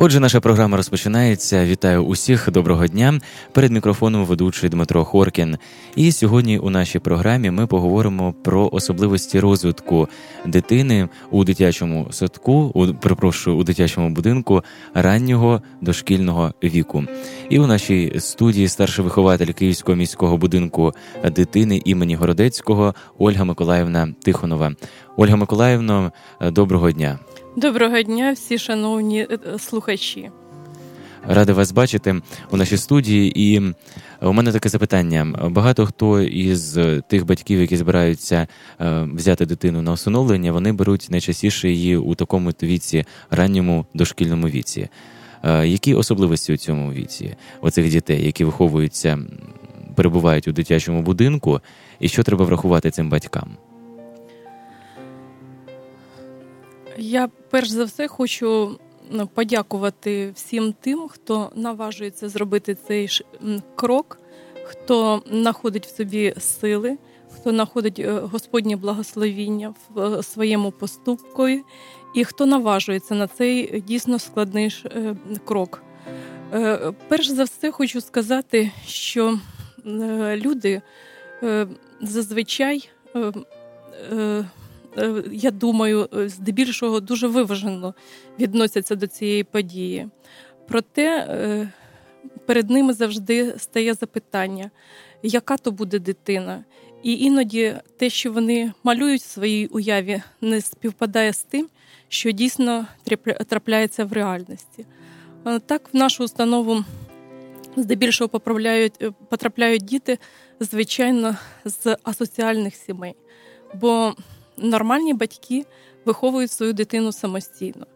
Отже, наша програма розпочинається. Вітаю усіх, доброго дня. Перед мікрофоном ведучий Дмитро Хоркін. І сьогодні у нашій програмі ми поговоримо про особливості розвитку дитини у дитячому садку, у перепрошую, у дитячому будинку раннього дошкільного віку. І у нашій студії старший вихователь Київського міського будинку дитини імені Городецького Ольга Миколаївна Тихонова. Ольга Миколаївна, доброго дня. Доброго дня, всі шановні е, е, слухачі. Радий вас бачити у нашій студії. І у мене таке запитання: багато хто із тих батьків, які збираються е, взяти дитину на усиновлення, вони беруть найчастіше її у такому віці, ранньому дошкільному віці. Які особливості у цьому віці оцих дітей, які виховуються, перебувають у дитячому будинку, і що треба врахувати цим батькам? Я перш за все хочу ну, подякувати всім тим, хто наважується зробити цей крок, хто знаходить в собі сили, хто знаходить е, Господнє благословіння в е, своєму поступку, і хто наважується на цей дійсно складний е, крок. Перш за все, хочу сказати, що люди зазвичай Е, я думаю, е, здебільшого дуже виважено відносяться до цієї події. Проте е, перед ними завжди стає запитання, яка то буде дитина. І іноді те, що вони малюють в своїй уяві, не співпадає з тим, що дійсно трапляється в реальності. Так, в нашу установу здебільшого потрапляють, потрапляють діти, звичайно, з асоціальних сімей. Бо нормальні батьки виховують свою дитину самостійно.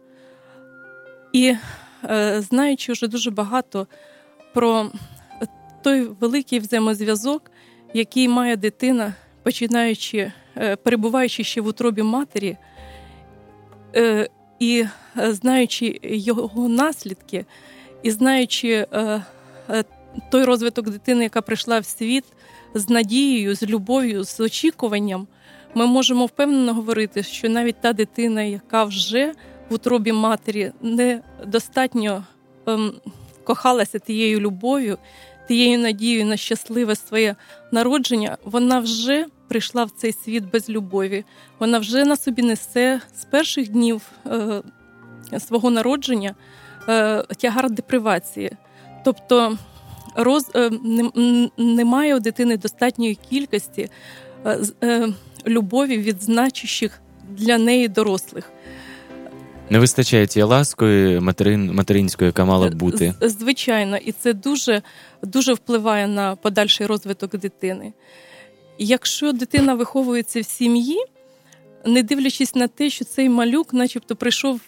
І е, знаючи вже дуже багато про той великий взаємозв'язок, який має дитина, починаючи, е, перебуваючи ще в утробі матері, е, і знаючи його наслідки, і знаючи той розвиток дитини, яка прийшла в світ з надією, з любов'ю, з очікуванням ми можемо впевнено говорити, що навіть та дитина, яка вже в утробі матері недостатньо ем, кохалася тією любов'ю, тією надією на щасливе своє народження, вона вже прийшла в цей світ без любові. Вона вже на собі несе з перших днів е, свого народження е, тягар депривації. Тобто роз, е, немає у дитини достатньої кількості. Е, е, любові від значущих для неї дорослих. Не вистачає тієї ласкої материн, материнської, яка мала б бути. Звичайно, і це дуже, дуже впливає на подальший розвиток дитини. Якщо дитина виховується в сім'ї, не дивлячись на те, що цей малюк, начебто, прийшов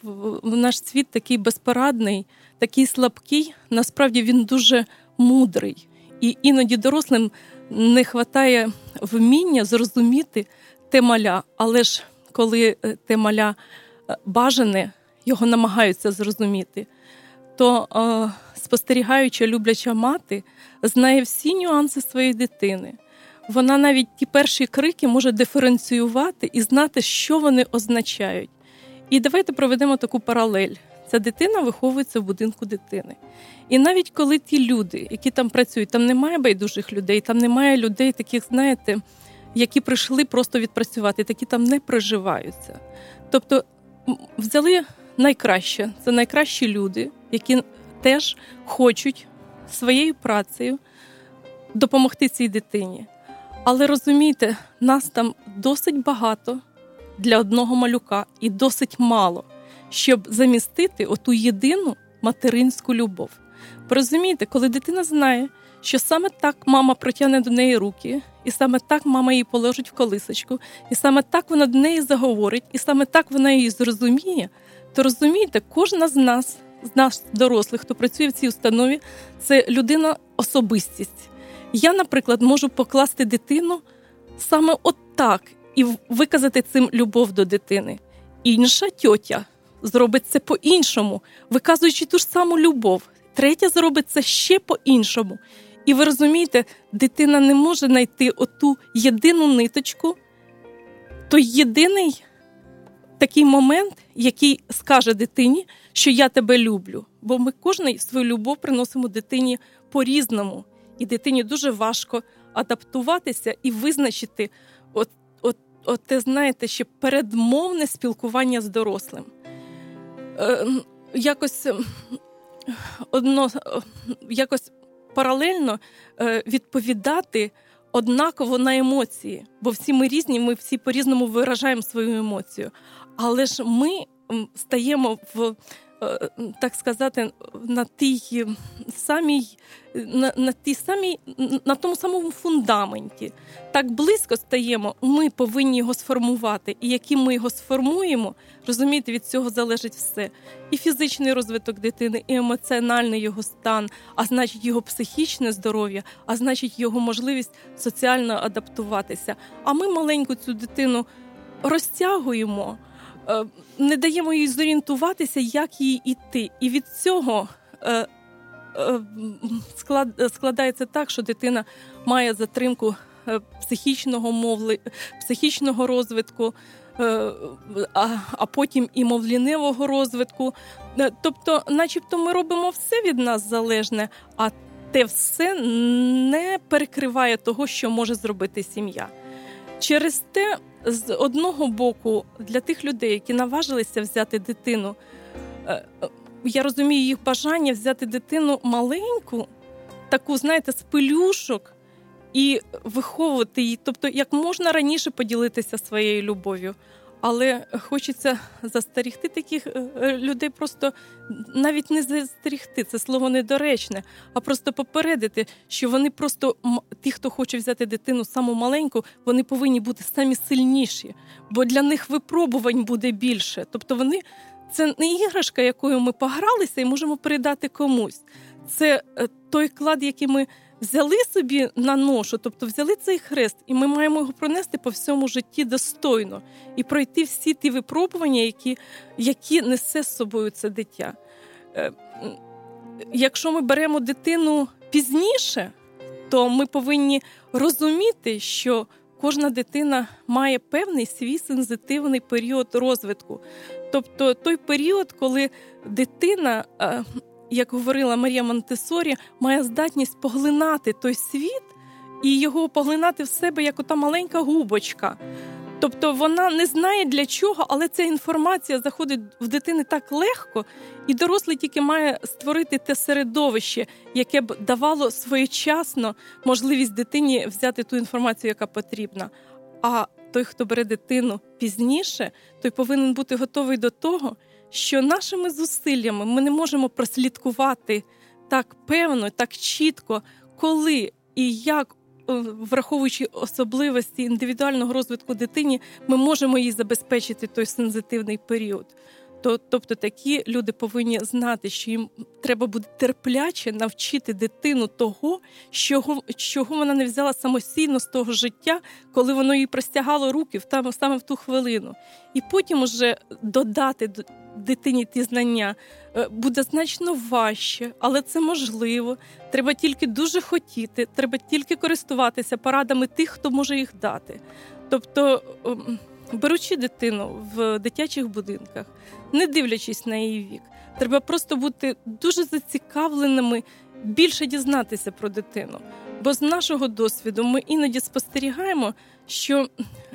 в наш світ такий безпорадний, такий слабкий, насправді він дуже мудрий. І іноді дорослим не вистачає вміння зрозуміти те маля, але ж коли е, те маля е, бажане, його намагаються зрозуміти, то е, спостерігаюча любляча мати знає всі нюанси своєї дитини. Вона навіть ті перші крики може диференціювати і знати, що вони означають. І давайте проведемо таку паралель. Ця дитина виховується в будинку дитини. І навіть коли ті люди, які там працюють, там немає байдужих людей, там немає людей, таких, знаєте, які прийшли просто відпрацювати, такі там не проживаються. Тобто взяли найкраще, це найкращі люди, які теж хочуть своєю працею допомогти цій дитині. Але розумієте, нас там досить багато для одного малюка і досить мало, щоб замістити оту єдину материнську любов. Розумієте, коли дитина знає, що саме так мама протягне до неї руки, і саме так мама її положить в колисочку, і саме так вона до неї заговорить, і саме так вона її зрозуміє, то розумієте, кожна з нас, з нас, дорослих, хто працює в цій установі, це людина особистість. Я, наприклад, можу покласти дитину саме от так і виказати цим любов до дитини. Інша тьотя зробить це по-іншому, виказуючи ту ж саму любов. Третя зробить це ще по-іншому. І ви розумієте, дитина не може знайти оту єдину ниточку, той єдиний такий момент, який скаже дитині, що я тебе люблю. Бо ми кожен свою любов приносимо дитині по-різному, і дитині дуже важко адаптуватися і визначити, от, от, от те, знаєте, ще передмовне спілкування з дорослим. Е, Якось одно, якось паралельно е, відповідати однаково на емоції, бо всі ми різні, ми всі по-різному виражаємо свою емоцію. Але ж ми стаємо в так сказати, на тій самій, на, на тій самій, на тому самому фундаменті. Так близько стаємо, ми повинні його сформувати. І яким ми його сформуємо, розумієте, від цього залежить все. І фізичний розвиток дитини, і емоціональний його стан, а значить, його психічне здоров'я, а значить, його можливість соціально адаптуватися. А ми маленьку цю дитину розтягуємо. Е, не даємо їй зорієнтуватися, як їй іти. І від цього е, е, складається так, що дитина має затримку психічного мовли, психічного розвитку, а потім і мовліневого розвитку. Тобто, начебто, ми робимо все від нас залежне, а те все не перекриває того, що може зробити сім'я. Через те з одного боку, для тих людей, які наважилися взяти дитину, е, е, я розумію їх бажання взяти дитину маленьку, таку, знаєте, з пелюшок, і виховувати її, тобто як можна раніше поділитися своєю любов'ю але хочеться застерігти таких е, людей, просто навіть не застерігти, це слово недоречне, а просто попередити, що вони просто ті, хто хоче взяти дитину саму маленьку, вони повинні бути самі сильніші, бо для них випробувань буде більше. Тобто вони це не іграшка, якою ми погралися і можемо передати комусь. Це е, той клад, який ми взяли собі на ношу, тобто взяли цей хрест, і ми маємо його пронести по всьому житті достойно і пройти всі ті випробування, які, які несе з собою це дитя. Е, якщо ми беремо дитину пізніше, то ми повинні розуміти, що кожна дитина має певний свій сензитивний період розвитку. Тобто той період, коли дитина е, як говорила Марія Монтесорі, має здатність поглинати той світ і його поглинати в себе як ота маленька губочка. Тобто вона не знає для чого, але ця інформація заходить в дитини так легко, і дорослий тільки має створити те середовище, яке б давало своєчасно можливість дитині взяти ту інформацію, яка потрібна. А той, хто бере дитину пізніше, той повинен бути готовий до того, що нашими зусиллями ми не можемо прослідкувати так певно, так чітко, коли і як, е, враховуючи особливості індивідуального розвитку дитині, ми можемо їй забезпечити той сензитивний період. То, Тобто такі люди повинні знати, що їм треба буде терпляче навчити дитину того, чого чого вона не взяла самостійно з того життя, коли воно їй простягало руки там, саме в ту хвилину, і потім уже додати дитині ті знання е, буде значно важче, але це можливо. Треба тільки дуже хотіти, треба тільки користуватися порадами тих, хто може їх дати. Тобто, ем, беручи дитину в дитячих будинках, не дивлячись на її вік, треба просто бути дуже зацікавленими, більше дізнатися про дитину. Бо з нашого досвіду ми іноді спостерігаємо, що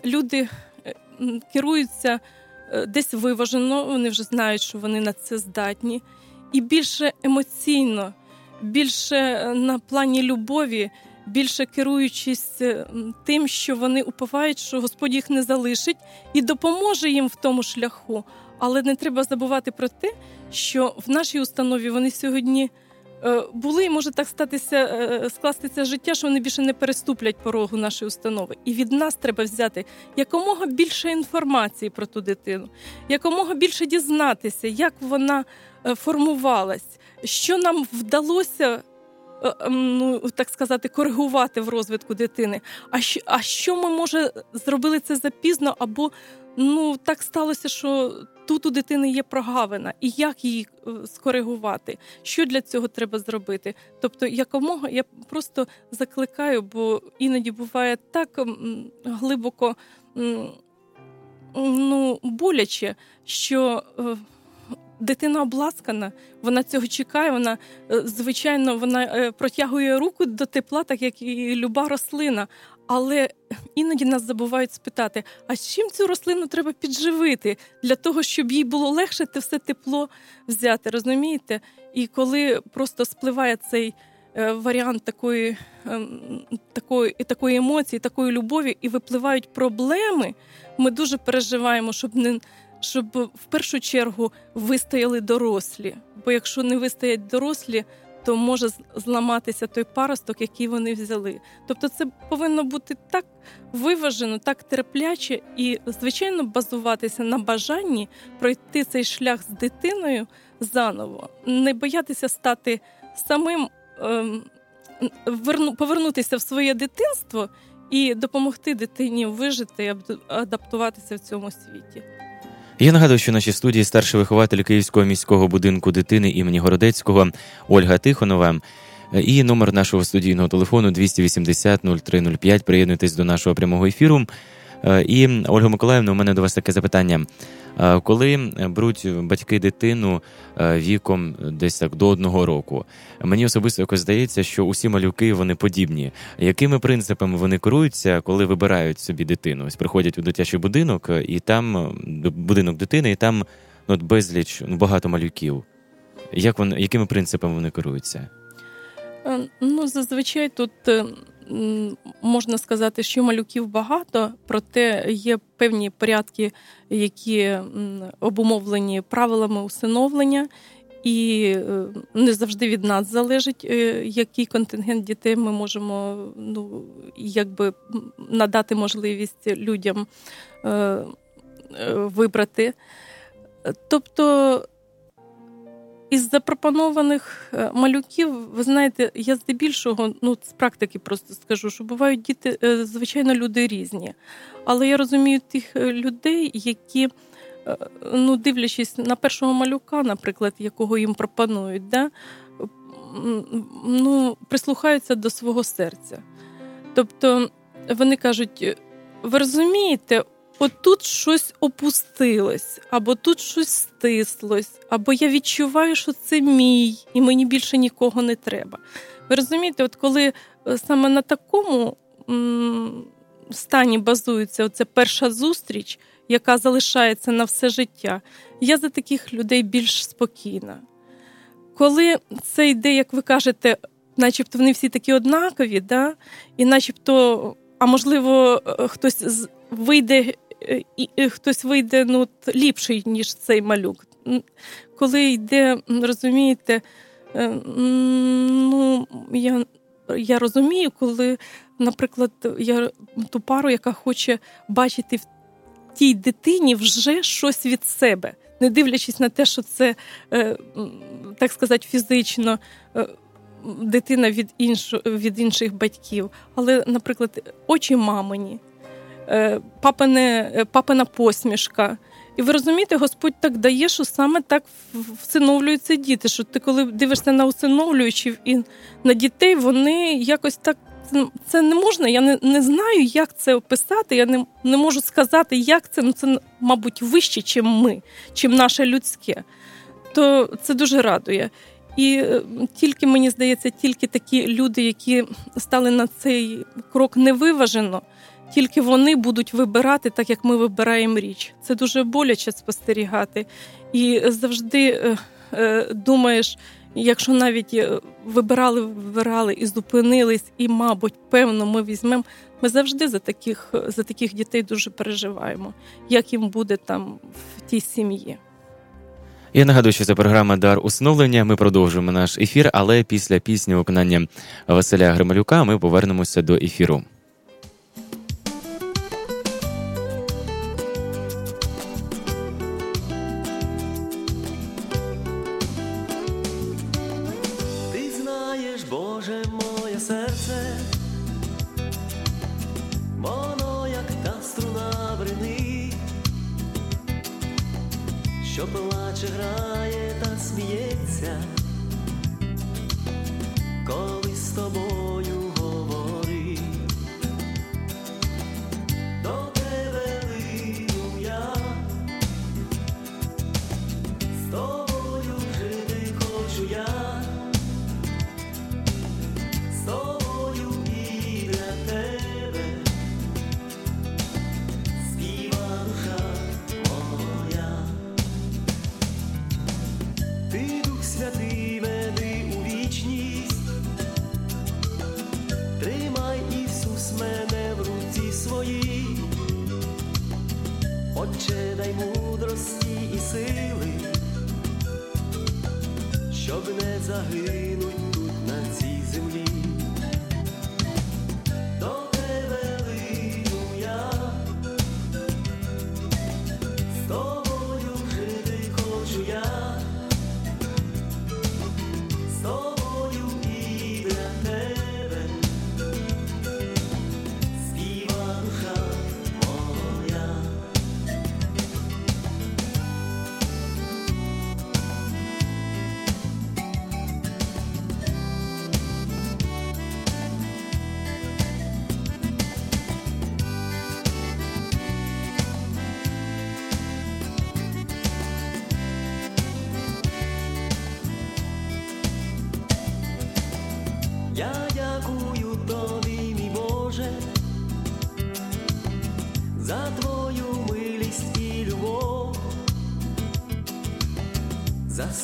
люди е, керуються. Е, десь виважено, вони вже знають, що вони на це здатні, і більше емоційно, більше е, на плані любові, більше керуючись е, тим, що вони уповають, що Господь їх не залишить і допоможе їм в тому шляху. Але не треба забувати про те, що в нашій установі вони сьогодні. Е, були і може так статися, е, скластися життя, що вони більше не переступлять порогу нашої установи. І від нас треба взяти якомога більше інформації про ту дитину, якомога більше дізнатися, як вона формувалась, що нам вдалося. Ну, так сказати, коригувати в розвитку дитини. А що, а що ми може зробили це запізно, або ну так сталося, що тут у дитини є прогавина, і як її е, скоригувати, що для цього треба зробити. Тобто, якомога я просто закликаю, бо іноді буває так глибоко. ну, боляче, що е, дитина обласкана, вона цього чекає. Вона е, звичайно вона е, протягує руку до тепла, так як і люба рослина. Але іноді нас забувають спитати: а чим цю рослину треба підживити для того, щоб їй було легше те все тепло взяти, розумієте? І коли просто спливає цей е, варіант такої ем, такої, такої емоції, такої любові, і випливають проблеми, ми дуже переживаємо, щоб не щоб в першу чергу вистояли дорослі. Бо якщо не вистоять дорослі, то може зламатися той паросток, який вони взяли. Тобто, це повинно бути так виважено, так терпляче і, звичайно, базуватися на бажанні пройти цей шлях з дитиною заново, не боятися стати самим, ем, повернутися в своє дитинство і допомогти дитині вижити і адаптуватися в цьому світі. Я нагадую, що в нашій студії старший вихователь Київського міського будинку дитини імені Городецького Ольга Тихонова. І номер нашого студійного телефону 280 0305. Приєднуйтесь до нашого прямого ефіру. І Ольга Миколаївна, у мене до вас таке запитання. Коли беруть батьки дитину віком десь так до одного року, мені особисто якось здається, що усі малюки вони подібні. Якими принципами вони керуються, коли вибирають собі дитину? Ось приходять у дитячий будинок, і там будинок дитини, і там ну, безліч ну, багато малюків. Як вони, якими принципами вони керуються? Е, ну, зазвичай тут е, можна сказати, що малюків багато, проте є певні порядки, які обумовлені правилами усиновлення. І е, не завжди від нас залежить, е, який контингент дітей ми можемо ну, якби надати можливість людям е, вибрати. Тобто із запропонованих е, малюків, ви знаєте, я здебільшого, ну з практики просто скажу, що бувають діти, е, звичайно, люди різні. Але я розумію тих е, людей, які, ну, дивлячись на першого малюка, наприклад, якого їм пропонують, да, ну, прислухаються до свого серця. Тобто вони кажуть: ви розумієте, отут щось опустилось, або тут щось стислось, або я відчуваю, що це мій, і мені більше нікого не треба. Ви розумієте, от коли е, саме на такому м- стані базується оця перша зустріч, яка залишається на все життя, я за таких людей більш спокійна. Коли це йде, як ви кажете, начебто вони всі такі однакові, да? і начебто, а можливо, е, хтось вийде хтось вийде ну, ліпший, ніж цей малюк. Коли йде, розумієте, е, ну, я я розумію, коли, наприклад, я ту пару, яка хоче бачити в тій дитині вже щось від себе, не дивлячись на те, що це, е, так сказати, фізично. Е, дитина від інших від інших батьків, але, наприклад, очі мамині, Е, папине, е, папина посмішка. І ви розумієте, Господь так дає, що саме так всиновлюються діти. Що ти, коли дивишся на усиновлюючів і на дітей, вони якось так це не можна. Я не не знаю, як це описати. Я не не можу сказати, як це. Ну це, мабуть, вище, чим ми, чим наше людське. То це дуже радує. І е, тільки мені здається, тільки такі люди, які стали на цей крок невиважено тільки вони будуть вибирати, так як ми вибираємо річ. Це дуже боляче спостерігати. І завжди е, е, думаєш, якщо навіть е, вибирали, вибирали і зупинились, і, мабуть, певно, ми візьмемо. Ми завжди за таких за таких дітей дуже переживаємо, як їм буде там в тій сім'ї. Я нагадую, що це програма Дар усиновлення. Ми продовжуємо наш ефір, але після пісні виконання Василя Грималюка ми повернемося до ефіру. До коли з я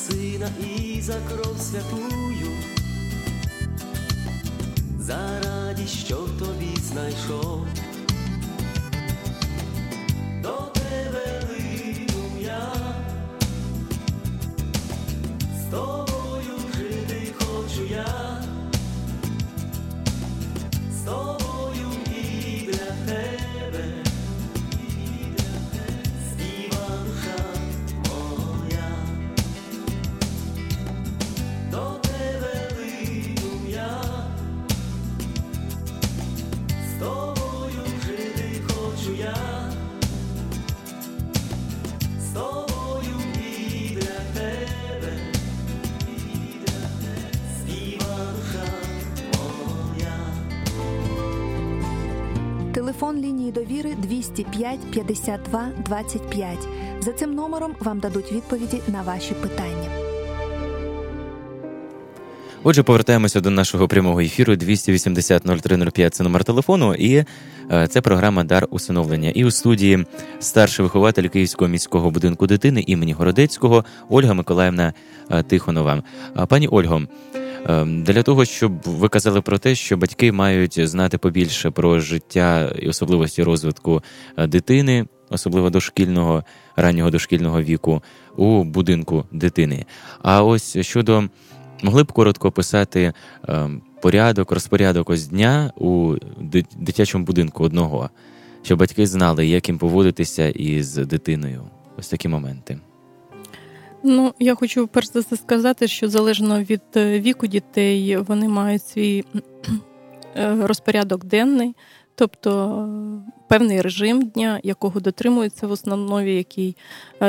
Телефон 205 52 25. За цим номером вам дадуть відповіді на ваші питання. Отже, повертаємося до нашого прямого ефіру 280-0305 – Це номер телефону, і е, це програма Дар усиновлення. І у студії старший вихователь Київського міського будинку дитини імені Городецького Ольга Миколаївна е, Тихонова. Пані Ольго, для того, щоб ви казали про те, що батьки мають знати побільше про життя і особливості розвитку е, дитини, особливо дошкільного, раннього дошкільного віку, у будинку дитини. А ось щодо могли б коротко описати ем, порядок, розпорядок ось дня у дитячому будинку одного, щоб батьки знали, як їм поводитися із дитиною. Ось такі моменти. Ну, я хочу перш за все сказати, що залежно від е, віку дітей вони мають свій е, розпорядок денний, тобто е, певний режим дня, якого дотримуються в основному, який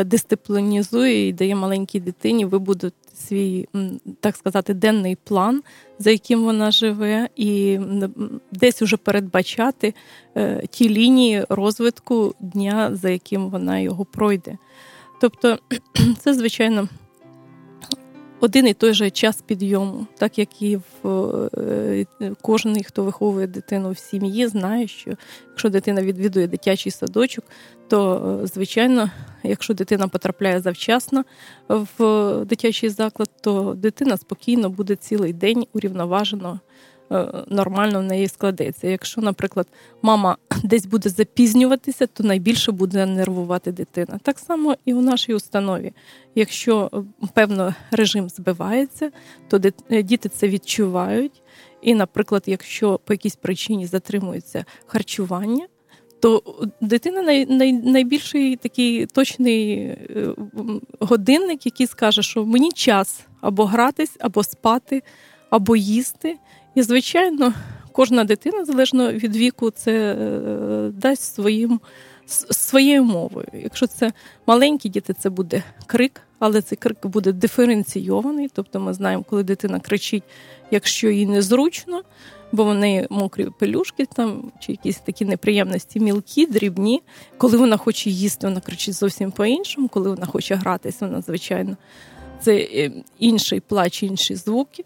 дисциплінізує і дає маленькій дитині вибудувати свій, так сказати, денний план, за яким вона живе, і десь уже передбачати ті лінії розвитку дня, за яким вона його пройде. Тобто, це, звичайно, один і той же час підйому, так як і в е, кожен, хто виховує дитину в сім'ї, знає, що якщо дитина відвідує дитячий садочок, то, звичайно, якщо дитина потрапляє завчасно в дитячий заклад, то дитина спокійно буде цілий день урівноважено Е, нормально в неї складеться. Якщо, наприклад, мама десь буде запізнюватися, то найбільше буде нервувати дитина. Так само і у нашій установі. Якщо е, певно режим збивається, то е, діти це відчувають. І, наприклад, якщо по якійсь причині затримується харчування. То дитина най, най, найбільший такий точний годинник, який скаже, що мені час або гратись, або спати, або їсти. І, звичайно, кожна дитина, залежно від віку, це е, дасть своїм, своєю мовою. Якщо це маленькі діти, це буде крик, але цей крик буде диференційований. Тобто ми знаємо, коли дитина кричить, якщо їй незручно, бо вони мокрі пелюшки там, чи якісь такі неприємності, мілкі, дрібні. Коли вона хоче їсти, вона кричить зовсім по-іншому. Коли вона хоче гратись, вона звичайно це е, інший плач, інші звуки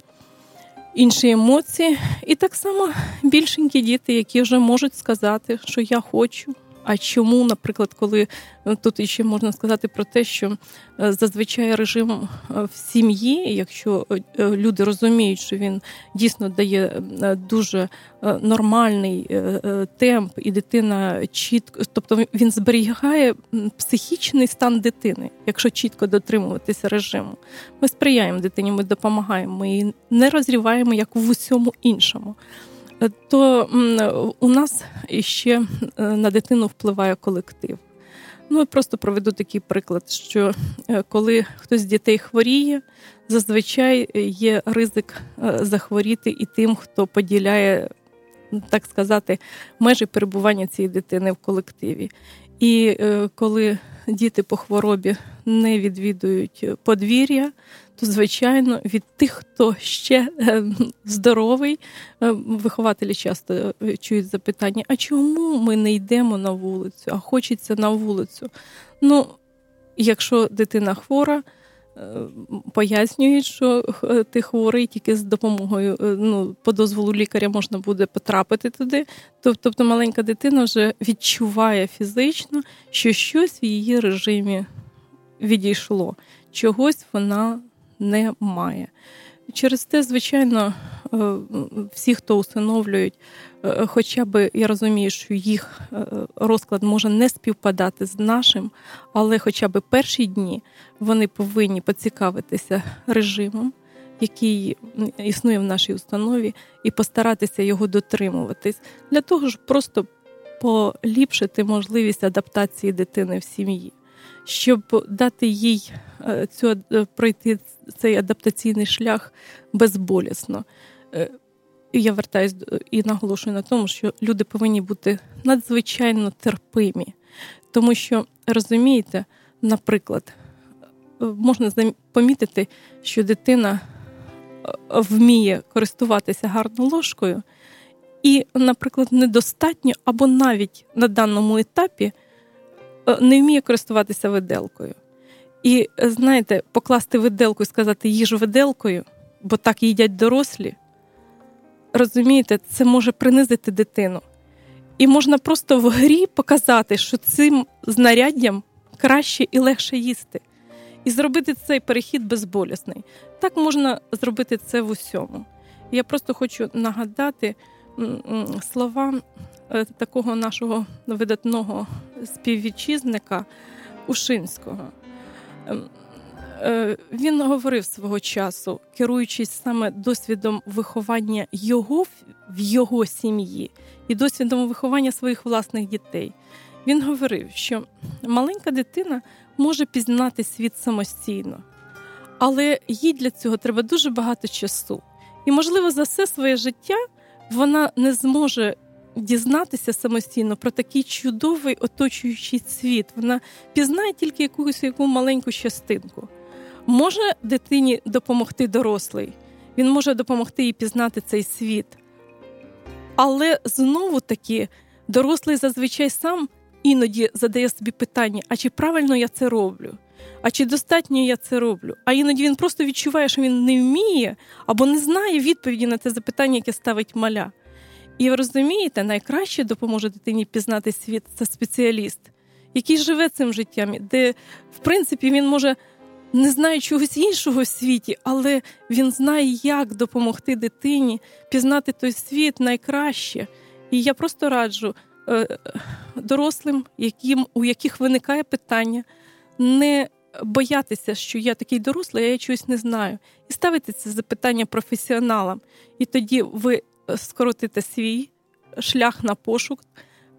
інші емоції. І так само більшенькі діти, які вже можуть сказати, що я хочу, А чому, наприклад, коли е, тут ще можна сказати про те, що е, зазвичай режим е, в сім'ї, якщо люди розуміють, що він дійсно дає дуже нормальний темп, і дитина чітко, тобто він зберігає психічний стан дитини, якщо чітко дотримуватися режиму, ми сприяємо дитині, ми допомагаємо, ми її не розріваємо як в усьому іншому то у нас ще е, на дитину впливає колектив. Ну, просто проведу такий приклад, що е, коли хтось з дітей хворіє, зазвичай є ризик е, захворіти і тим, хто поділяє, так сказати, межі перебування цієї дитини в колективі. І коли діти по хворобі не відвідують подвір'я, то звичайно від тих, хто ще е, здоровий, е, вихователі часто е, чують запитання: а чому ми не йдемо на вулицю? А хочеться на вулицю? Ну, якщо дитина хвора. Пояснюють, що ти хворий тільки з допомогою, ну, по дозволу лікаря можна буде потрапити туди. Тобто маленька дитина вже відчуває фізично, що щось в її режимі відійшло, чогось вона не має. Через те, звичайно, е, всі, хто усиновлюють, е, хоча б я розумію, що їх е, розклад може не співпадати з нашим, але хоча б перші дні вони повинні поцікавитися режимом, який існує в нашій установі, і постаратися його дотримуватись, для того, щоб просто поліпшити можливість адаптації дитини в сім'ї щоб дати їй е, цю е, пройти цей адаптаційний шлях безболісно. Е, я вертаюсь і наголошую на тому, що люди повинні бути надзвичайно терпимі, тому що розумієте, наприклад, можна помітити, що дитина вміє користуватися гарно ложкою, і, наприклад, недостатньо або навіть на даному етапі не вміє користуватися виделкою. І е, знаєте, покласти виделку і сказати їжу виделкою, бо так їдять дорослі. Розумієте, це може принизити дитину. І можна просто в грі показати, що цим знаряддям краще і легше їсти. І зробити цей перехід безболісний. Так можна зробити це в усьому. Я просто хочу нагадати слова Е, такого нашого видатного співвітчизника Ушинського. Ем, е, він говорив свого часу, керуючись саме досвідом виховання його в його сім'ї і досвідом виховання своїх власних дітей. Він говорив, що маленька дитина може пізнати світ самостійно, але їй для цього треба дуже багато часу. І, можливо, за все своє життя вона не зможе дізнатися самостійно про такий чудовий оточуючий світ. Вона пізнає тільки якусь яку маленьку частинку. Може дитині допомогти дорослий, він може допомогти їй пізнати цей світ. Але знову таки дорослий зазвичай сам іноді задає собі питання: а чи правильно я це роблю? А чи достатньо я це роблю? А іноді він просто відчуває, що він не вміє або не знає відповіді на це запитання, яке ставить маля. І ви розумієте, найкраще допоможе дитині пізнати світ це спеціаліст, який живе цим життям, де, в принципі, він може не знає чогось іншого в світі, але він знає, як допомогти дитині пізнати той світ найкраще. І я просто раджу е, дорослим, яким, у яких виникає питання, не боятися, що я такий дорослий, я чогось не знаю, і ставити це запитання професіоналам. І тоді ви скоротите свій шлях на пошук,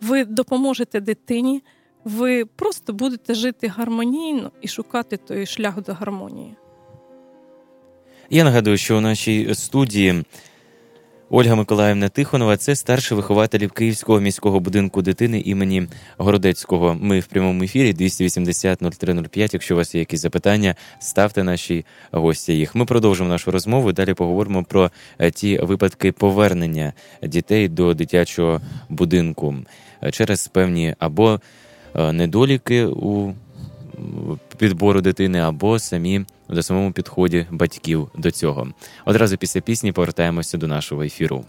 ви допоможете дитині, ви просто будете жити гармонійно і шукати той шлях до гармонії. Я нагадую, що у нашій студії Ольга Миколаївна Тихонова це старший вихователь Київського міського будинку дитини імені Городецького. Ми в прямому ефірі 280 0305. Якщо у вас є якісь запитання, ставте наші гості їх. Ми продовжимо нашу розмову. Далі поговоримо про е, ті випадки повернення дітей до дитячого будинку е, через певні або е, недоліки у підбору дитини, або самі до самому підході батьків до цього. Одразу після пісні повертаємося до нашого ефіру.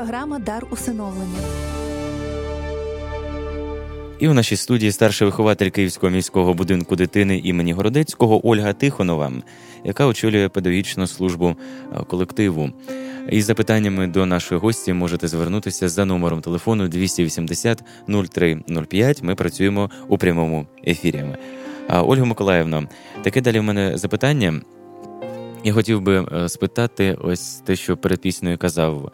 Програма Дар усиновлення. І у нашій студії старший вихователь Київського міського будинку дитини імені Городецького Ольга Тихонова, яка очолює педагогічну службу е, колективу. Із запитаннями до нашої гості можете звернутися за номером телефону 280 0305. Ми працюємо у прямому ефірі. Ольга Миколаївна, таке далі в мене запитання. Я хотів би е, спитати ось те, що перед піснею казав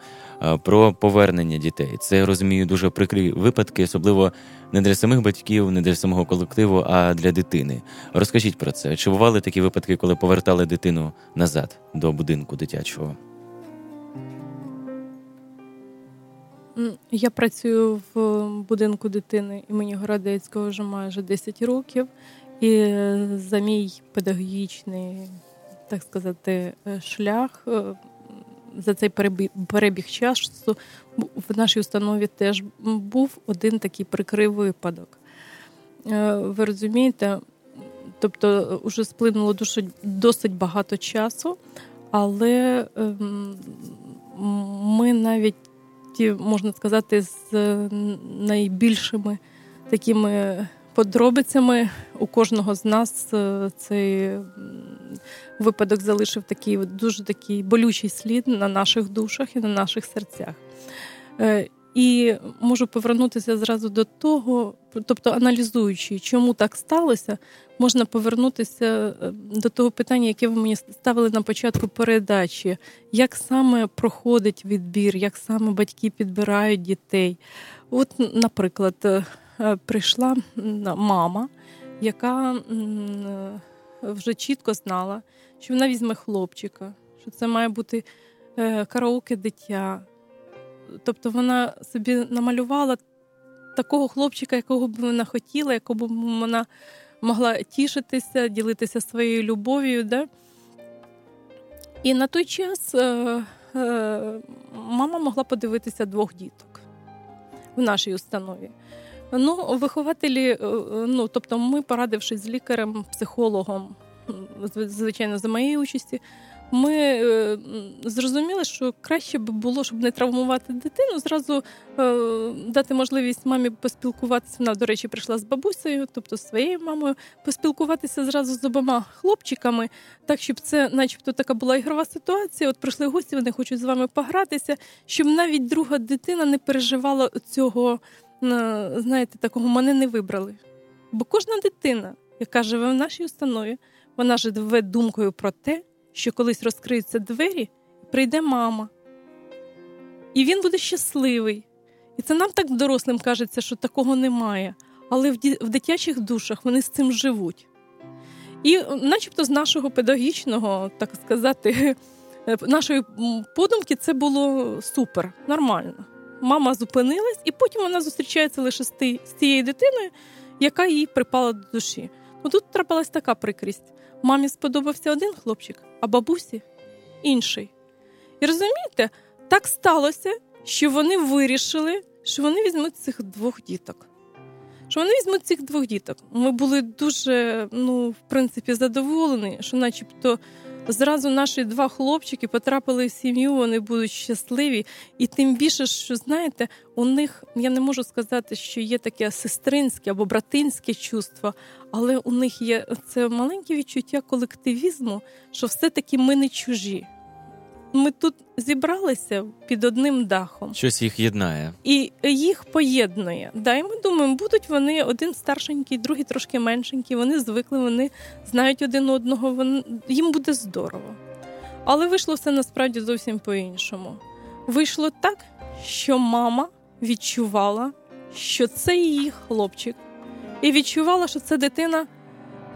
про повернення дітей. Це я розумію дуже прикрі випадки, особливо не для самих батьків, не для самого колективу, а для дитини. Розкажіть про це. Чи бували такі випадки, коли повертали дитину назад до будинку дитячого? Я працюю в будинку дитини імені Городецького вже майже 10 років, і за мій педагогічний, так сказати, е, шлях. Е, за цей перебіг часу в нашій установі теж був один такий прикрий випадок. Е, ви розумієте, тобто вже сплинуло дуже, досить багато часу, але ем, ми навіть можна сказати, з найбільшими такими подробицями у кожного з нас е, цей випадок залишив такий дуже такий болючий слід на наших душах і на наших серцях. Е, і можу повернутися зразу до того, тобто аналізуючи, чому так сталося, можна повернутися е, до того питання, яке ви мені ставили на початку передачі, як саме проходить відбір, як саме батьки підбирають дітей. От, наприклад, прийшла мама, яка вже чітко знала, що вона візьме хлопчика, що це має бути е, караоке дитя. Тобто вона собі намалювала такого хлопчика, якого б вона хотіла, якого б вона могла тішитися, ділитися своєю любов'ю. Да? І на той час е, е, мама могла подивитися двох діток в нашій установі. Ну, вихователі, е, ну тобто, ми, порадившись з лікарем, психологом, звичайно, за моєї участі, ми е, зрозуміли, що краще б було, щоб не травмувати дитину, зразу е, дати можливість мамі поспілкуватися. Вона, до речі, прийшла з бабусею, тобто з своєю мамою, поспілкуватися зразу з обома хлопчиками, так щоб це, начебто, така була ігрова ситуація. От прийшли гості, вони хочуть з вами погратися, щоб навіть друга дитина не переживала цього, е, знаєте, такого мене не вибрали. Бо кожна дитина, яка живе в нашій установі, вона живе думкою про те що колись розкриються двері, прийде мама. І він буде щасливий. І це нам так дорослим кажеться, що такого немає. Але в дитячих душах вони з цим живуть. І, начебто, з нашого педагогічного, так сказати, нашої подумки це було супер, нормально. Мама зупинилась, і потім вона зустрічається лише з тією дитиною, яка їй припала до душі. Ну Тут трапилась така прикрість. Мамі сподобався один хлопчик, а бабусі інший. І розумієте, так сталося, що вони вирішили, що вони візьмуть цих двох діток. Що вони візьмуть цих двох діток. Ми були дуже, ну, в принципі, задоволені, що, начебто, зразу наші два хлопчики потрапили в сім'ю, вони будуть щасливі. І тим більше, що знаєте, у них я не можу сказати, що є таке сестринське або братинське чувство, але у них є це маленьке відчуття колективізму, що все-таки ми не чужі. Ми тут зібралися під одним дахом. Щось їх єднає. І їх поєднує. Да, І ми думаємо, будуть вони один старшенький, другий трошки меншенький. Вони звикли, вони знають один одного, вони... їм буде здорово. Але вийшло все насправді зовсім по-іншому. Вийшло так, що мама відчувала, що це її хлопчик, і відчувала, що це дитина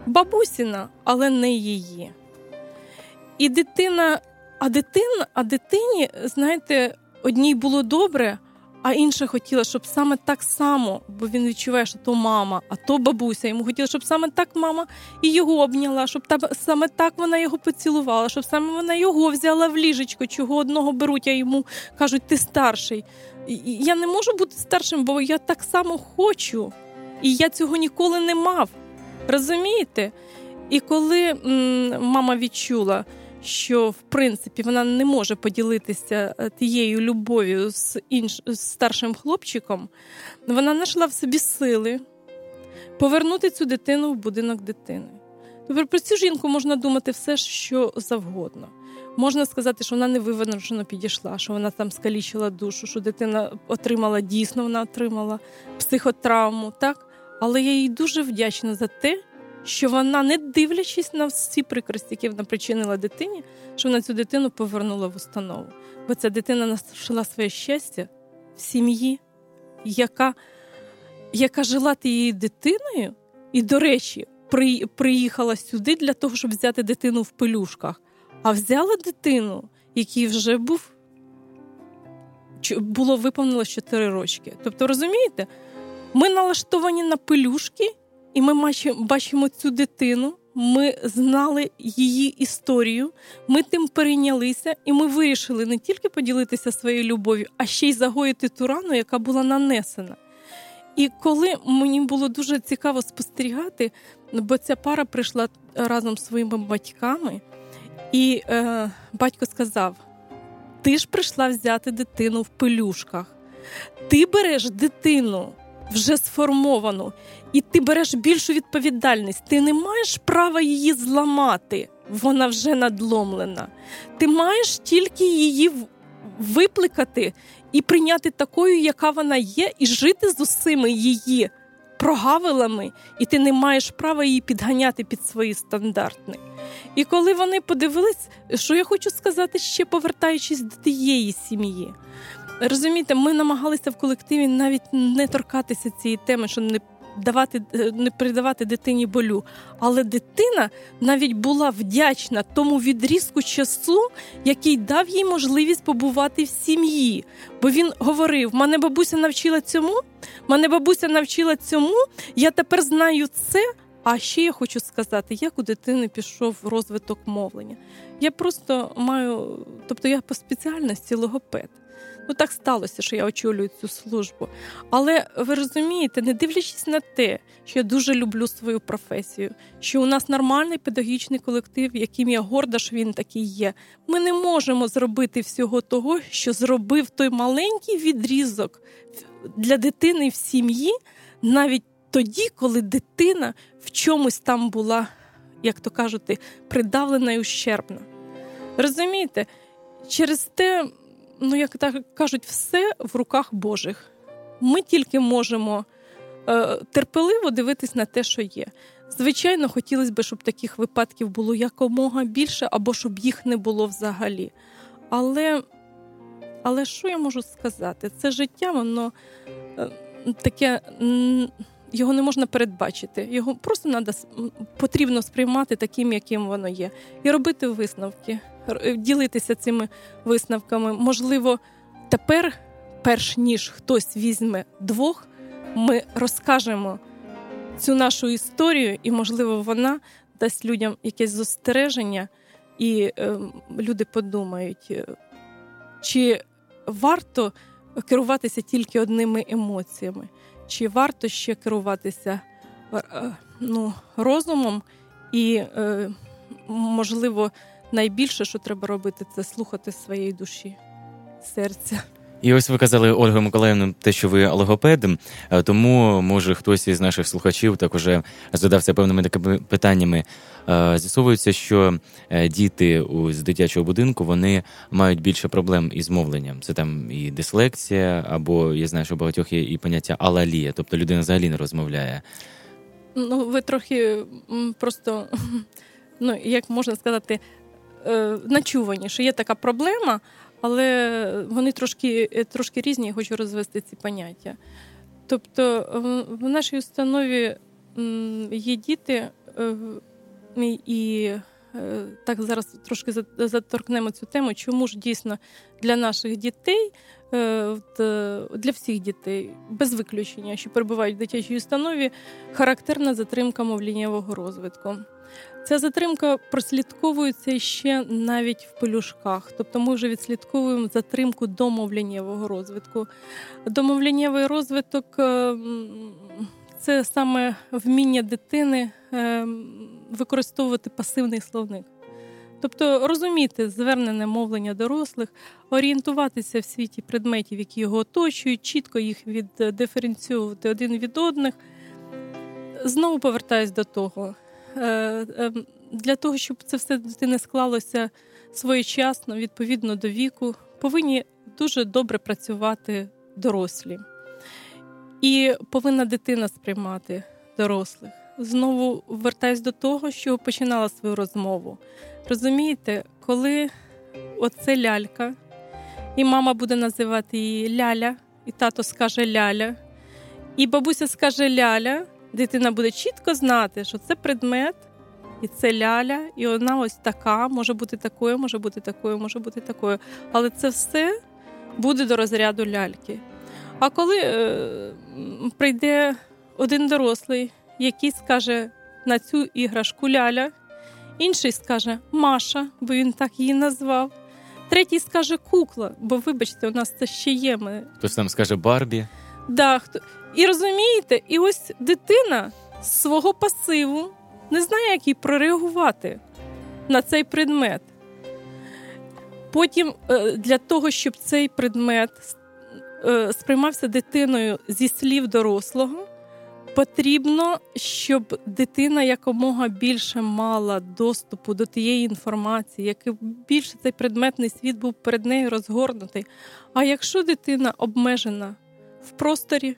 бабусіна, але не її. І дитина а дитина, а дитині, знаєте, одній було добре, а інша хотіла, щоб саме так само, бо він відчуває, що то мама, а то бабуся. Йому хотіла, щоб саме так мама і його обняла, щоб та, саме так вона його поцілувала, щоб саме вона його взяла в ліжечко, чого одного беруть, а йому кажуть, ти старший. Я не можу бути старшим, бо я так само хочу. І я цього ніколи не мав. Розумієте? І коли м- мама відчула, що в принципі вона не може поділитися е, тією любов'ю з інш... з старшим хлопчиком, вона знайшла в собі сили повернути цю дитину в будинок дитини. Тобто про цю жінку можна думати все, що завгодно. Можна сказати, що вона невиважено підійшла, що вона там скалічила душу, що дитина отримала дійсно, вона отримала психотравму, так? Але я їй дуже вдячна за те, що вона, не дивлячись на всі прикрості, які вона причинила дитині, що вона цю дитину повернула в установу. Бо ця дитина знайшла своє щастя в сім'ї, яка яка жила тією дитиною, і, до речі, при, приїхала сюди для того, щоб взяти дитину в пелюшках, а взяла дитину, який вже був було виповнилось 4 рочки. Тобто, розумієте, ми налаштовані на пелюшки, і ми бачимо цю дитину. Ми знали її історію, ми тим перейнялися, і ми вирішили не тільки поділитися своєю любов'ю, а ще й загоїти ту рану, яка була нанесена. І коли мені було дуже цікаво спостерігати, бо ця пара прийшла разом з своїми батьками, і е, батько сказав: Ти ж прийшла взяти дитину в пелюшках, ти береш дитину вже сформовану, і ти береш більшу відповідальність. Ти не маєш права її зламати, вона вже надломлена. Ти маєш тільки її випликати і прийняти такою, яка вона є, і жити з усіми її прогавилами, і ти не маєш права її підганяти під свої стандарти. І коли вони подивились, що я хочу сказати, ще повертаючись до тієї сім'ї. Розумієте, ми намагалися в колективі навіть не торкатися цієї теми, що не давати, е, не придавати дитині болю. Але дитина навіть була вдячна тому відрізку часу, який дав їй можливість побувати в сім'ї. Бо він говорив: мене бабуся навчила цьому, мене бабуся навчила цьому, я тепер знаю це. А ще я хочу сказати, як у дитини пішов розвиток мовлення. Я просто маю, тобто я по спеціальності логопед. Ну так сталося, що я очолюю цю службу. Але ви розумієте, не дивлячись на те, що я дуже люблю свою професію, що у нас нормальний педагогічний колектив, яким я горда, що він такий є. Ми не можемо зробити всього того, що зробив той маленький відрізок для дитини в сім'ї, навіть тоді, коли дитина в чомусь там була, як то кажуть, придавлена і ущербна. Розумієте? Через те ну як так кажуть, все в руках Божих. Ми тільки можемо е, терпеливо дивитись на те, що є. Звичайно, хотілося б, щоб таких випадків було якомога більше, або щоб їх не було взагалі. Але але що я можу сказати? Це життя, воно е, таке. Його не можна передбачити, його просто надо, потрібно сприймати таким, яким воно є, і робити висновки ділитися цими висновками. Можливо, тепер, перш ніж хтось візьме двох, ми розкажемо цю нашу історію, і, можливо, вона дасть людям якесь застереження, і е, люди подумають, е, чи варто керуватися тільки одними емоціями, чи варто ще керуватися е, ну, розумом і, е, можливо, найбільше, що треба робити, це слухати своєї душі, серця. І ось ви казали Ольга Миколаївна, те, що ви логопед, е, тому може хтось із наших слухачів також задався певними такими питаннями. Е, з'ясовується, що е, діти з дитячого будинку вони мають більше проблем із мовленням. Це там і дислексія, або я знаю, що у багатьох є і поняття алалія, тобто людина взагалі не розмовляє. Ну, ви трохи просто, ну як можна сказати, Е, начувані, що є така проблема, але вони трошки е, трошки різні, я хочу розвести ці поняття. Тобто в нашій установі є діти, е, і так зараз трошки заторкнемо цю тему, чому ж дійсно для наших дітей, для всіх дітей, без виключення, що перебувають в дитячій установі, характерна затримка мовліннєвого розвитку. Ця затримка прослідковується ще навіть в пелюшках, тобто ми вже відслідковуємо затримку домовляннєвого розвитку. Домовляннєвий розвиток е, це саме вміння дитини е, використовувати пасивний словник. Тобто розуміти звернене мовлення дорослих, орієнтуватися в світі предметів, які його оточують, чітко їх віддиференціювати один від одних. Знову повертаюсь до того. Е, ем, для того, щоб це все дитини склалося своєчасно, відповідно до віку, повинні дуже добре працювати дорослі. І повинна дитина сприймати дорослих. Знову вертаюсь до того, що починала свою розмову. Розумієте, коли оце лялька, і мама буде називати її Ляля, і тато скаже Ляля, і бабуся скаже Ляля, дитина буде чітко знати, що це предмет, і це ляля, і вона ось така, може бути такою, може бути такою, може бути такою. Але це все буде до розряду ляльки. А коли е, прийде один дорослий, який скаже на цю іграшку ляля, інший скаже Маша, бо він так її назвав. Третій скаже кукла, бо, вибачте, у нас це ще є. Ми... Хтось там скаже Барбі. Да, хто... І розумієте, і ось дитина з свого пасиву не знає, як їй прореагувати на цей предмет. Потім е, для того, щоб цей предмет е, сприймався дитиною зі слів дорослого, потрібно, щоб дитина якомога більше мала доступу до тієї інформації, як більше цей предметний світ був перед нею розгорнутий. А якщо дитина обмежена в просторі,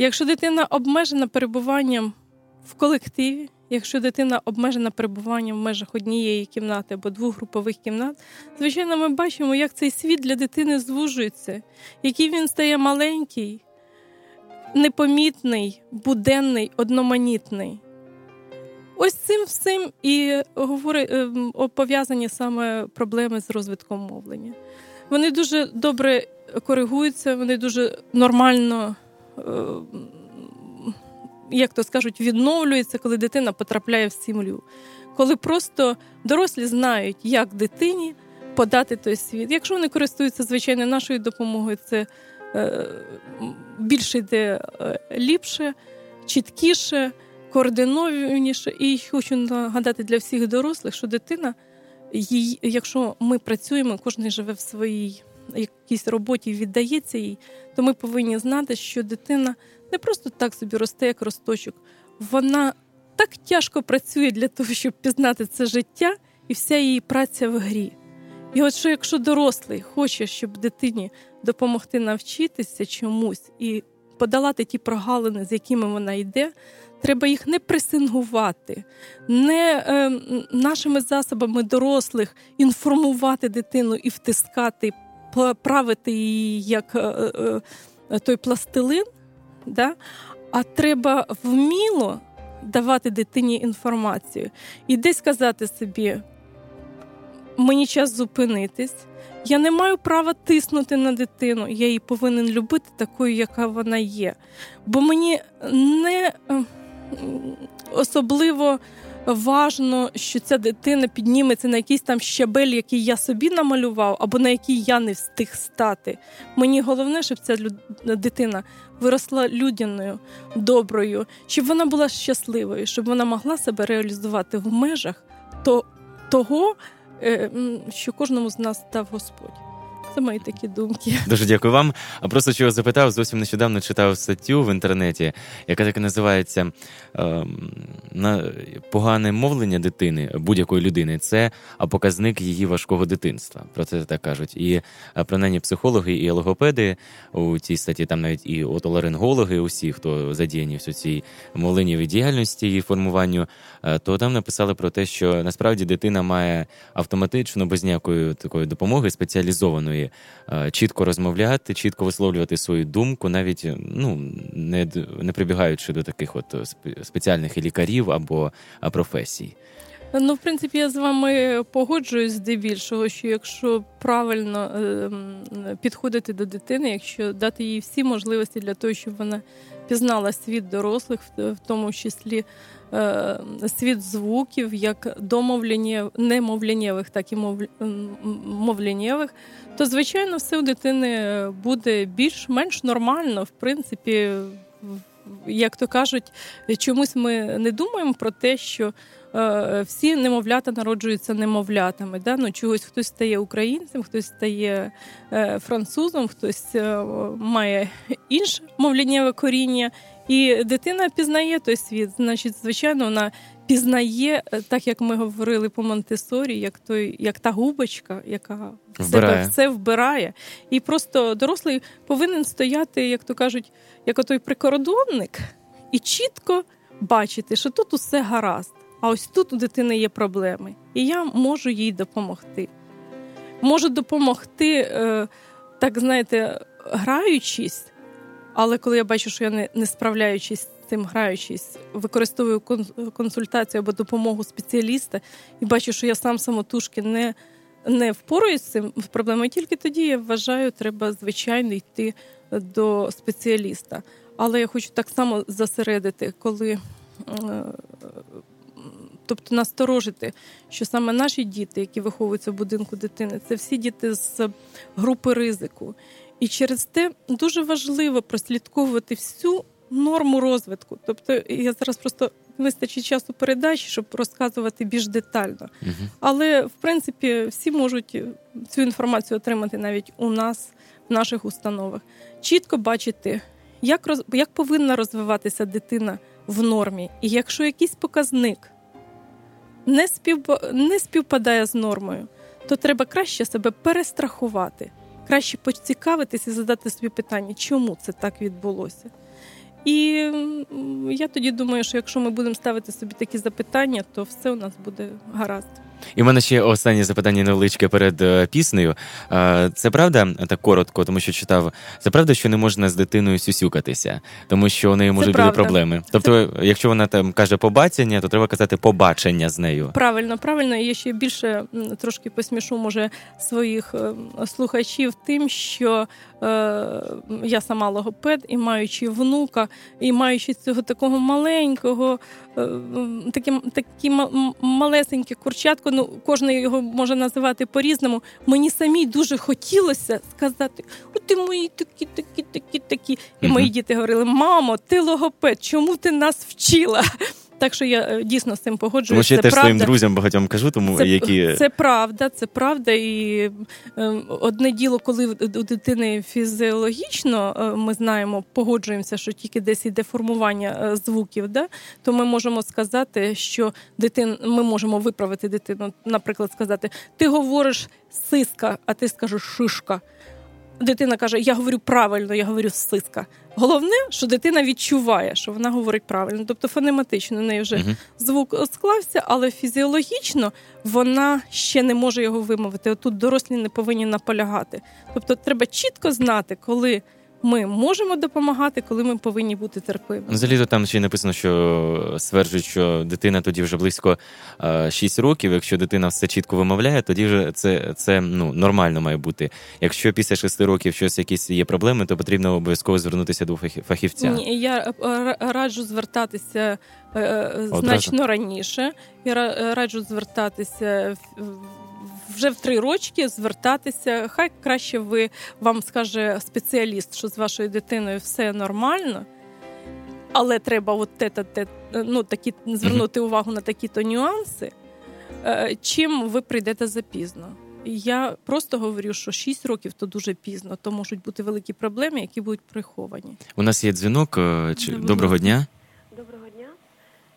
якщо дитина обмежена перебуванням в колективі, якщо дитина обмежена перебуванням в межах однієї кімнати або двох групових кімнат, звичайно, ми бачимо, як цей світ для дитини звужується, який він стає маленький, непомітний, буденний, одноманітний. Ось цим всім і говорить ем, пов'язані саме проблеми з розвитком мовлення. Вони дуже добре коригуються, вони дуже нормально як то скажуть, відновлюється, коли дитина потрапляє в сім'ю. Коли просто дорослі знають, як дитині подати той світ. Якщо вони користуються звичайно нашою допомогою, це е, більше йде е, ліпше, чіткіше, координованіше. І хочу нагадати для всіх дорослих, що дитина, якщо ми працюємо, кожен живе в своїй якійсь роботі віддається їй, то ми повинні знати, що дитина не просто так собі росте, як росточок. Вона так тяжко працює для того, щоб пізнати це життя і вся її праця в грі. І от що якщо дорослий хоче, щоб дитині допомогти навчитися чомусь і подолати ті прогалини, з якими вона йде, треба їх не пресингувати, не е, нашими засобами дорослих інформувати дитину і втискати, правити її як е, е, е той пластилин да? а треба вміло давати дитині інформацію і десь сказати собі: мені час зупинитись. Я не маю права тиснути на дитину, я її повинен любити такою, яка вона є. Бо мені не особливо важно, що ця дитина підніметься на якийсь там щабель, який я собі намалював, або на який я не встиг стати. Мені головне, щоб ця дитина виросла людяною, доброю, щоб вона була щасливою, щоб вона могла себе реалізувати в межах того, е, що кожному з нас дав Господь. Це мої такі думки. Дуже дякую вам. А просто чого запитав, зовсім нещодавно читав статтю в інтернеті, яка так і називається е, на погане мовлення дитини будь-якої людини. Це показник її важкого дитинства. Про це так кажуть. І принаймні психологи і логопеди у цій статті, там навіть і отоларингологи, усі, хто задіяні в цій мовленнєвій діяльності і формуванню, е, то там написали про те, що насправді дитина має автоматично без ніякої такої допомоги спеціалізованої повинні е, чітко розмовляти, чітко висловлювати свою думку, навіть ну не не прибігаючи до таких от спеціальних лікарів або професій. Ну, в принципі, я з вами погоджуюсь здебільшого, що якщо правильно е, підходити до дитини, якщо дати їй всі можливості для того, щоб вона пізнала світ дорослих, в тому числі е, світ звуків, як домовлення немовлянєвих, так і мовлянєвих, то звичайно все у дитини буде більш-менш нормально, в принципі, як то кажуть, чомусь ми не думаємо про те, що всі немовлята народжуються немовлятами. Да? Ну, чогось хтось стає українцем, хтось стає е, французом, хтось е, має інше мовляннєве коріння. І дитина пізнає той світ. Значить, звичайно, вона пізнає, е, так як ми говорили по Монтесорі, як той, як та губочка, яка в себе все вбирає. І просто дорослий повинен стояти, як то кажуть, як отой прикордонник, і чітко бачити, що тут усе гаразд. А ось тут у дитини є проблеми, і я можу їй допомогти. Можу допомогти, е, так знаєте, граючись, але коли я бачу, що я не, не справляючись з цим граючись, використовую консультацію або допомогу спеціаліста і бачу, що я сам самотужки не не впораюсь з цим проблемою, тільки тоді я вважаю, треба звичайно йти до спеціаліста. Але я хочу так само засередити, коли. Тобто насторожити, що саме наші діти, які виховуються в будинку дитини, це всі діти з групи ризику. І через те дуже важливо прослідковувати всю норму розвитку. Тобто, я зараз просто вистачить часу передачі, щоб розказувати більш детально. Угу. Але в принципі всі можуть цю інформацію отримати навіть у нас, в наших установах. Чітко бачити, як роз... як повинна розвиватися дитина в нормі, і якщо якийсь показник не, спів... не співпадає з нормою, то треба краще себе перестрахувати краще поцікавитися і задати собі питання, чому це так відбулося. І я тоді думаю, що якщо ми будемо ставити собі такі запитання, то все у нас буде гаразд. І в мене ще останнє запитання невеличке перед е, піснею. Це правда так коротко, тому що читав. Це правда, що не можна з дитиною сюсюкатися, тому що у неї можуть бути проблеми. Тобто, якщо вона там каже побачення, то треба казати побачення з нею. Правильно, правильно. І я ще більше трошки посмішу, може, своїх е, слухачів тим, що е, я сама логопед, і маючи внука, і маючи цього такого маленького, е, такі, такі малесенькі курчатко ну кожен його може називати по-різному. Мені самій дуже хотілося сказати: О, ти мої такі, такі, такі, такі. І мої діти говорили: Мамо, ти логопед, чому ти нас вчила? Так що я е, дійсно з цим погоджуюся. Тому що я теж правда. своїм друзям багатьом кажу, тому це, які це правда, це правда. І е, одне діло, коли у дитини фізіологічно е, ми знаємо, погоджуємося, що тільки десь іде формування звуків, да, то ми можемо сказати, що дитин, ми можемо виправити дитину. Наприклад, сказати: ти говориш сиска, а ти скажеш шишка дитина каже: Я говорю правильно, я говорю сиска. Головне, що дитина відчуває, що вона говорить правильно, тобто фонематично в неї вже uh звук склався, але фізіологічно вона ще не може його вимовити. Отут дорослі не повинні наполягати. Тобто, треба чітко знати, коли ми можемо допомагати, коли ми повинні бути терпимі. Взагалі то там ще написано, що стверджують, що дитина тоді вже близько 6 років. Якщо дитина все чітко вимовляє, тоді вже це це ну нормально має бути. Якщо після 6 років щось якісь є проблеми, то потрібно обов'язково звернутися до фахівця. Ні, Я раджу звертатися е, е, значно раніше. Я раджу звертатися вже в три рочки звертатися. Хай краще ви вам скаже спеціаліст, що з вашою дитиною все нормально. Але треба от те, те, те, ну, такі, звернути увагу на такі-то нюанси, е, чим ви прийдете запізно. Я просто говорю, що 6 років то дуже пізно, то можуть бути великі проблеми, які будуть приховані. У нас є дзвінок. Е, доброго дня. Доброго дня,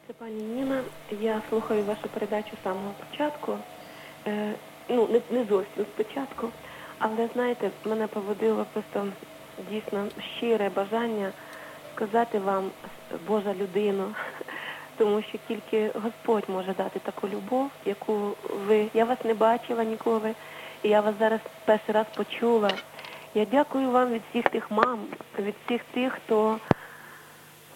це пані Ніна. Я слухаю вашу передачу з самого початку. Ну не не зовсім спочатку, але знаєте, мене поводило просто дійсно щире бажання сказати вам, Божа людина, тому що тільки Господь може дати таку любов, яку ви. Я вас не бачила ніколи, і я вас зараз перший раз почула. Я дякую вам від всіх тих мам, від всіх тих, хто,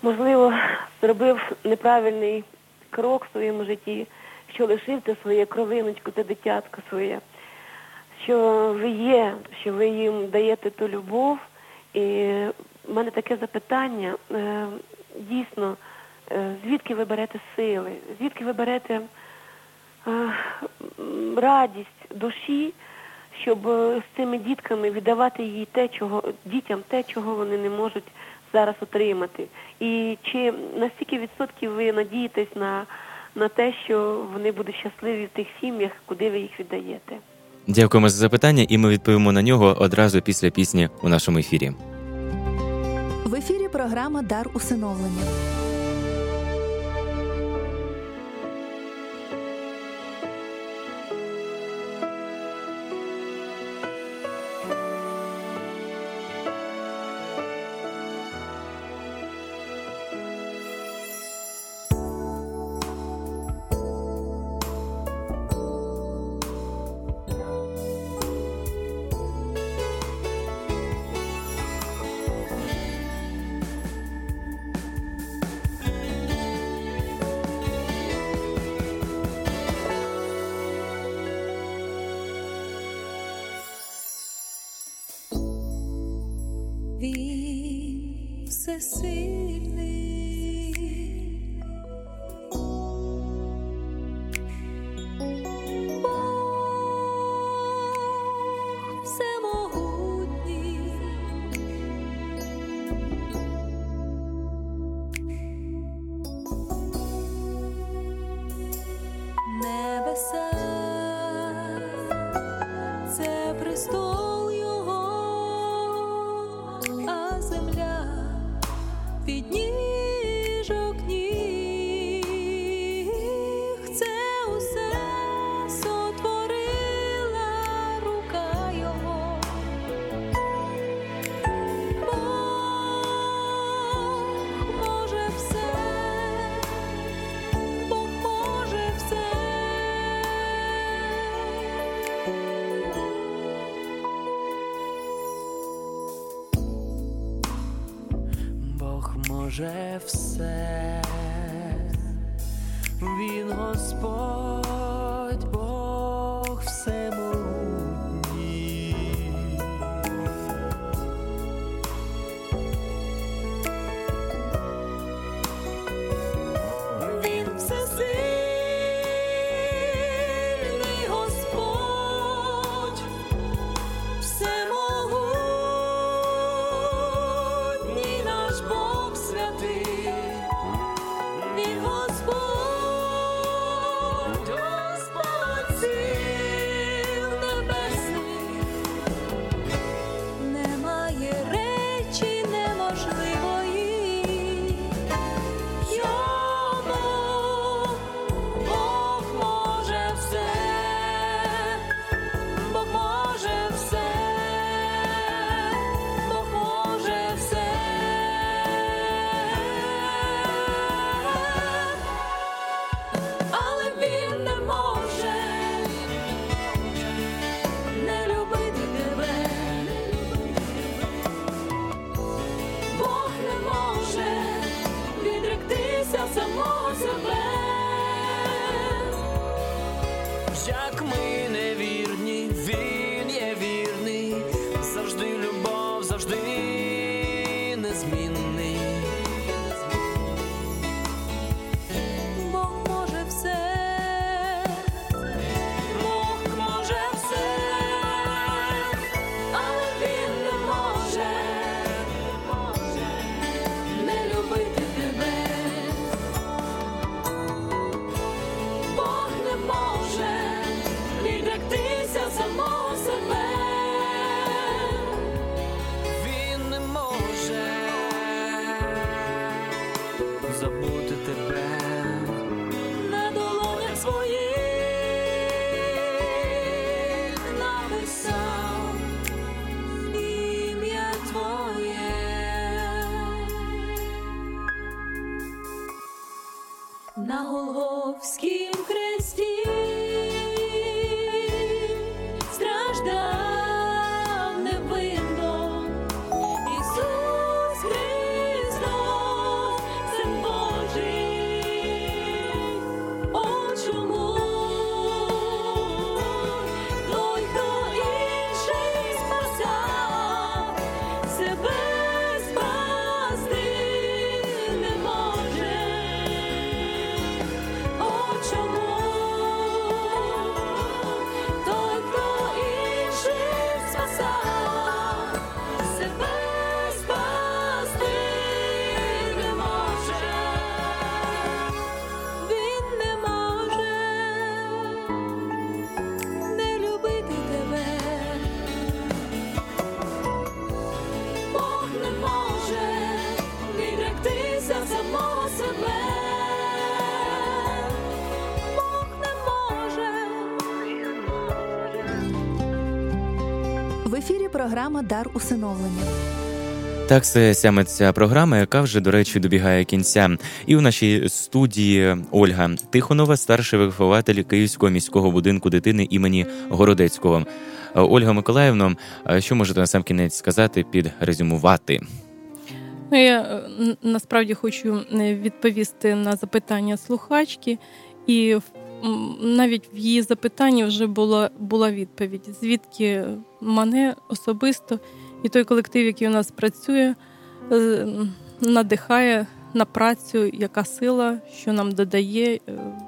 можливо, зробив неправильний крок в своєму житті що лишив ти своє кровиночку та дитятко своє, що ви є, що ви їм даєте ту любов. І в мене таке запитання, е, дійсно, е, звідки ви берете сили, звідки ви берете е, радість душі, щоб з цими дітками віддавати їй те, чого дітям те, чого вони не можуть зараз отримати. І чи настільки відсотків ви надієтесь на на те, що вони будуть щасливі в тих сім'ях, куди ви їх віддаєте. Дякуємо за запитання, і ми відповімо на нього одразу після пісні у нашому ефірі. В ефірі програма Дар усиновлення. así. на Голговськім хресті. Програма Дар усиновлення. Так, це саме ця програма, яка вже, до речі, добігає кінця. І у нашій студії Ольга Тихонова, старший вихователь Київського міського будинку дитини імені Городецького. Ольга Миколаївна, що можете на сам кінець сказати, підрезюмувати? Ну, я е, насправді хочу е, відповісти на запитання слухачки, і в- навіть в її запитанні вже була, була відповідь, звідки мене особисто і той колектив, який у нас працює, е, надихає на працю, яка сила, що нам додає е,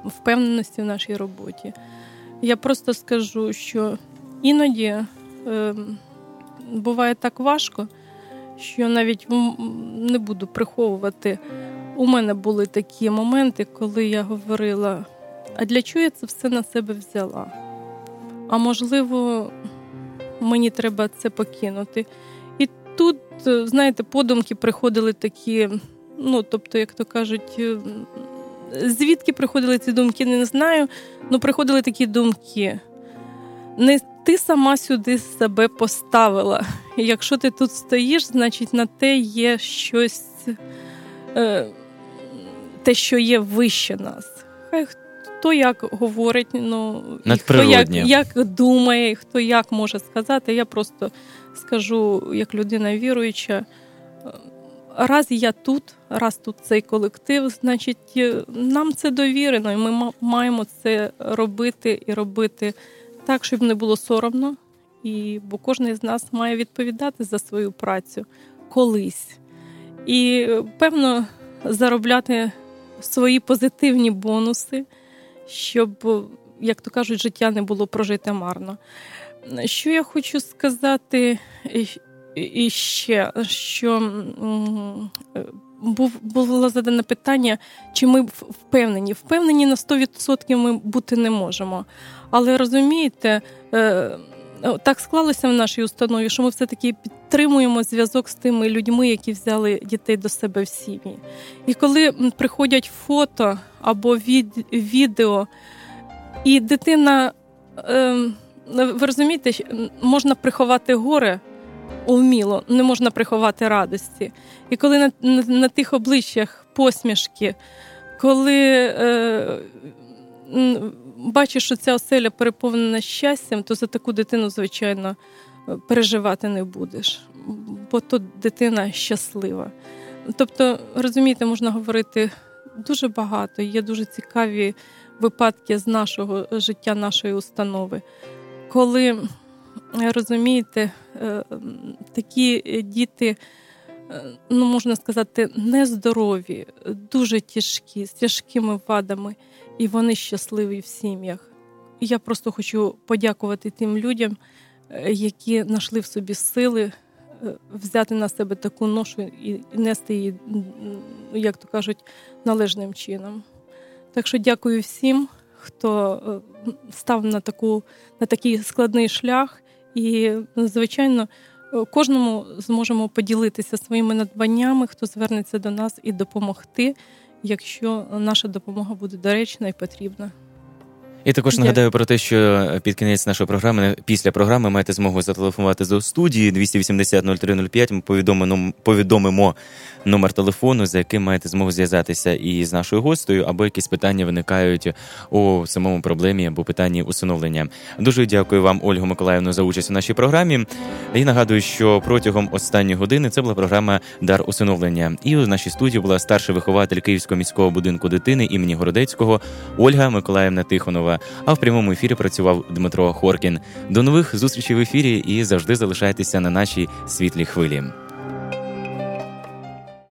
впевненості в нашій роботі. Я просто скажу, що іноді е, буває так важко що навіть не буду приховувати. У мене були такі моменти, коли я говорила: а для чого я це все на себе взяла? А можливо, мені треба це покинути. І тут, е, знаєте, подумки приходили такі, ну, тобто, як то кажуть, е, звідки приходили ці думки, не знаю. Ну, приходили такі думки. Не ти сама сюди себе поставила. Якщо ти тут стоїш, значить на те є щось, е, те, що є вище нас. Хай хто як говорить, ну і хто як, як думає, і хто як може сказати. Я просто скажу, як людина віруюча. е, Раз я тут, раз тут цей колектив, значить, е, нам це довірено, і ми маємо це робити і робити так, щоб не було соромно. І, бо кожен з нас має відповідати за свою працю колись. І, певно, заробляти свої позитивні бонуси, щоб, як то кажуть, життя не було прожите марно. Що я хочу сказати і- ще, що е, було задане питання, чи ми впевнені. Впевнені на 100% ми бути не можемо. Але розумієте, е, так склалося в нашій установі, що ми все-таки підтримуємо зв'язок з тими людьми, які взяли дітей до себе в сім'ї. І коли приходять фото або від, відео, і дитина, е, ви розумієте, можна приховати горе уміло, не можна приховати радості. І коли на, на, на тих обличчях посмішки, коли е, бачиш, що ця оселя переповнена щастям, то за таку дитину, звичайно, е, переживати не будеш, бо то дитина щаслива. Тобто, розумієте, можна говорити дуже багато. Є дуже цікаві випадки з нашого життя, нашої установи, коли розумієте, е, такі діти. е, Ну, можна сказати, нездорові, дуже тяжкі, з тяжкими вадами, і вони щасливі в сім'ях. Я просто хочу подякувати тим людям, е, які знайшли в собі сили е, взяти на себе таку ношу і нести її, як то кажуть, належним чином. Так що дякую всім, хто е, став на, таку, на такий складний шлях, і, звичайно, кожному зможемо поділитися своїми надбаннями, хто звернеться до нас і допомогти, якщо наша допомога буде доречна і потрібна. І також Дякую. нагадаю про те, що під кінець нашої програми, після програми, маєте змогу зателефонувати до студії 280 0305. Ми повідомимо, повідомимо номер телефону, за яким маєте змогу зв'язатися і з нашою гостею, або якісь питання виникають у самому проблемі або питанні усиновлення. Дуже дякую вам, Ольгу Миколаївну, за участь у нашій програмі. І нагадую, що протягом останньої години це була програма Дар усиновлення. І у нашій студії була старший вихователь Київського міського будинку дитини імені Городецького Ольга Миколаївна Тихонова. А в прямому ефірі працював Дмитро Хоркін. До нових зустрічей в ефірі і завжди залишайтеся на нашій світлій хвилі.